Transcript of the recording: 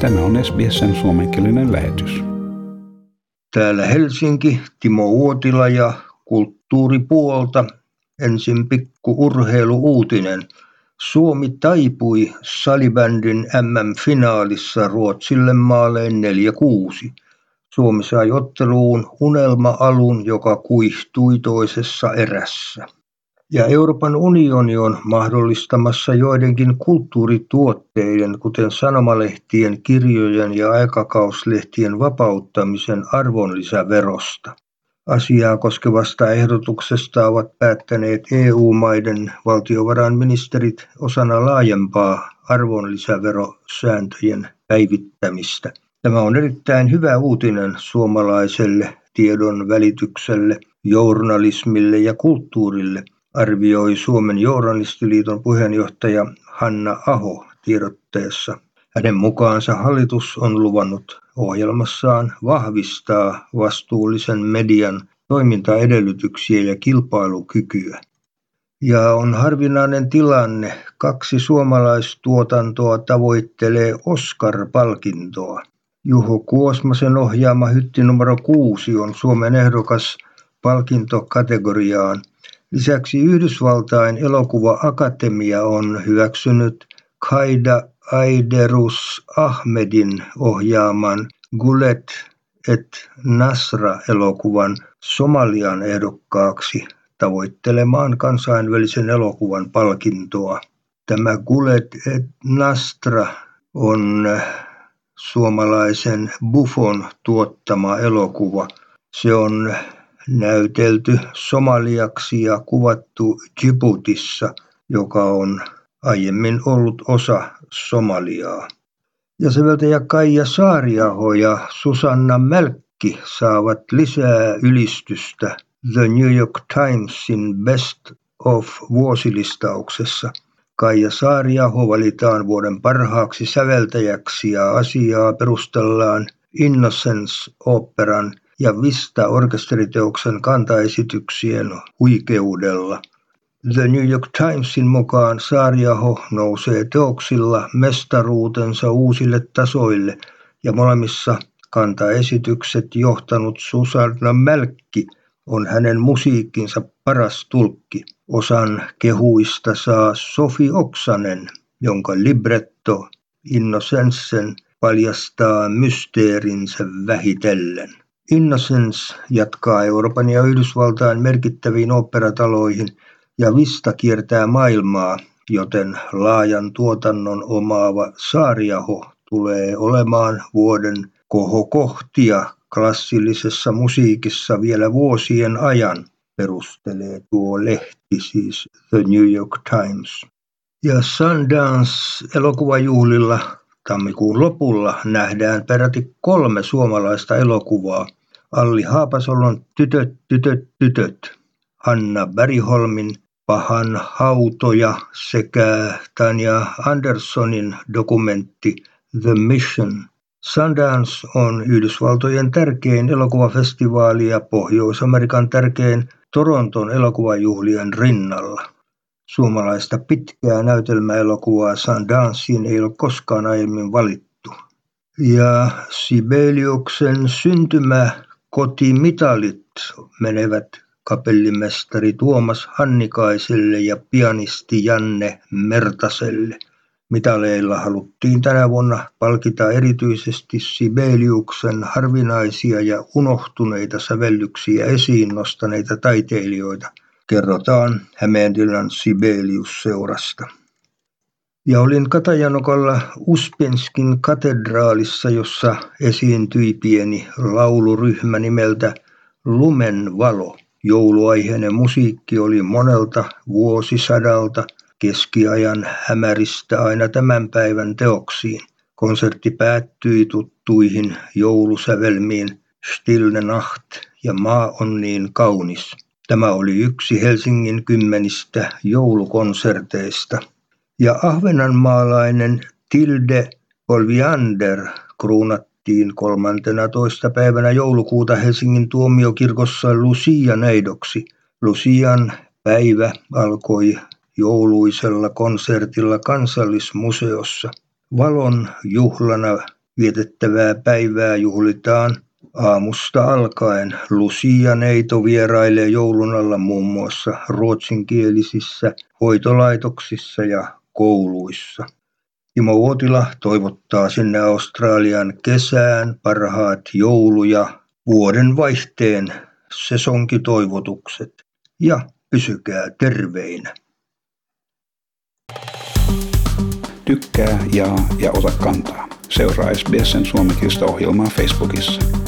Tämä on SBSn suomenkielinen lähetys. Täällä Helsinki, Timo Uotila ja kulttuuripuolta. Ensin pikku urheiluuutinen. Suomi taipui salibändin MM-finaalissa Ruotsille maaleen 4-6. Suomi sai otteluun unelma-alun, joka kuihtui toisessa erässä. Ja Euroopan unioni on mahdollistamassa joidenkin kulttuurituotteiden, kuten sanomalehtien, kirjojen ja aikakauslehtien vapauttamisen arvonlisäverosta. Asiaa koskevasta ehdotuksesta ovat päättäneet EU-maiden valtiovarainministerit osana laajempaa arvonlisäverosääntöjen päivittämistä. Tämä on erittäin hyvä uutinen suomalaiselle tiedon välitykselle, journalismille ja kulttuurille, arvioi Suomen journalistiliiton puheenjohtaja Hanna Aho tiedotteessa. Hänen mukaansa hallitus on luvannut ohjelmassaan vahvistaa vastuullisen median toimintaedellytyksiä ja kilpailukykyä. Ja on harvinainen tilanne, kaksi suomalaistuotantoa tavoittelee Oscar-palkintoa. Juho Kuosmasen ohjaama Hytti numero 6 on Suomen ehdokas palkintokategoriaan. Lisäksi Yhdysvaltain elokuva-akatemia on hyväksynyt Kaida Aiderus Ahmedin ohjaaman Gulet et Nasra-elokuvan Somalian ehdokkaaksi tavoittelemaan kansainvälisen elokuvan palkintoa. Tämä Gulet et Nastra on suomalaisen Buffon tuottama elokuva. Se on näytelty somaliaksi ja kuvattu Djiboutissa, joka on aiemmin ollut osa Somaliaa. Ja säveltäjä Kaija Saariaho ja Susanna Mälkki saavat lisää ylistystä The New York Timesin Best of vuosilistauksessa. Kaija Saariaho valitaan vuoden parhaaksi säveltäjäksi ja asiaa perustellaan Innocence-oopperan ja Vista-orkesteriteoksen kantaesityksien huikeudella – The New York Timesin mukaan Saariaho nousee teoksilla mestaruutensa uusille tasoille ja molemmissa kantaesitykset johtanut Susanna Mälkki on hänen musiikkinsa paras tulkki. Osan kehuista saa Sofi Oksanen, jonka libretto Innocensen paljastaa mysteerinsä vähitellen. Innocence jatkaa Euroopan ja Yhdysvaltain merkittäviin oopperataloihin – ja Vista kiertää maailmaa, joten laajan tuotannon omaava Saariaho tulee olemaan vuoden kohokohtia klassillisessa musiikissa vielä vuosien ajan, perustelee tuo lehti, siis The New York Times. Ja Sundance-elokuvajuhlilla tammikuun lopulla nähdään peräti kolme suomalaista elokuvaa. Alli Haapasolon Tytöt, tytöt, tytöt, Hanna Bergholmin Pahan hautoja sekä Tanja Anderssonin dokumentti The Mission. Sundance on Yhdysvaltojen tärkein elokuvafestivaali ja Pohjois-Amerikan tärkein Toronton elokuvajuhlien rinnalla. Suomalaista pitkää näytelmäelokuvaa Sundanceen ei ole koskaan aiemmin valittu. Ja Sibeliuksen syntymäkotimitalit menevät kapellimestari Tuomas Hannikaiselle ja pianisti Janne Mertaselle. Mitaleilla haluttiin tänä vuonna palkita erityisesti Sibeliuksen harvinaisia ja unohtuneita sävellyksiä esiin nostaneita taiteilijoita, kerrotaan Hämeenlinnan Sibelius-seurasta. Ja olin Katajanokalla Uspenskin katedraalissa, jossa esiintyi pieni lauluryhmä nimeltä Lumen valo. Jouluaiheinen musiikki oli monelta vuosisadalta keskiajan hämäristä aina tämän päivän teoksiin. Konsertti päättyi tuttuihin joulusävelmiin Stille Nacht ja Maa on niin kaunis. Tämä oli yksi Helsingin kymmenistä joulukonserteista. Ja ahvenanmaalainen Tilde Olviander kruunat vietettiin kolmantenatoista päivänä joulukuuta Helsingin tuomiokirkossa Lucia-neidoksi. Lucian päivä alkoi jouluisella konsertilla Kansallismuseossa. Valon juhlana Vietettävää päivää juhlitaan aamusta alkaen. Lucia Neito vierailee joulun alla muun muassa ruotsinkielisissä hoitolaitoksissa ja kouluissa. Timo Uotila toivottaa sinne Australian kesään parhaat joulu- ja vuoden vaihteen sesonkitoivotukset. Ja pysykää terveinä. Tykkää, jaa ja ota kantaa. Seuraa SBSn suomenkielistä ohjelmaa Facebookissa.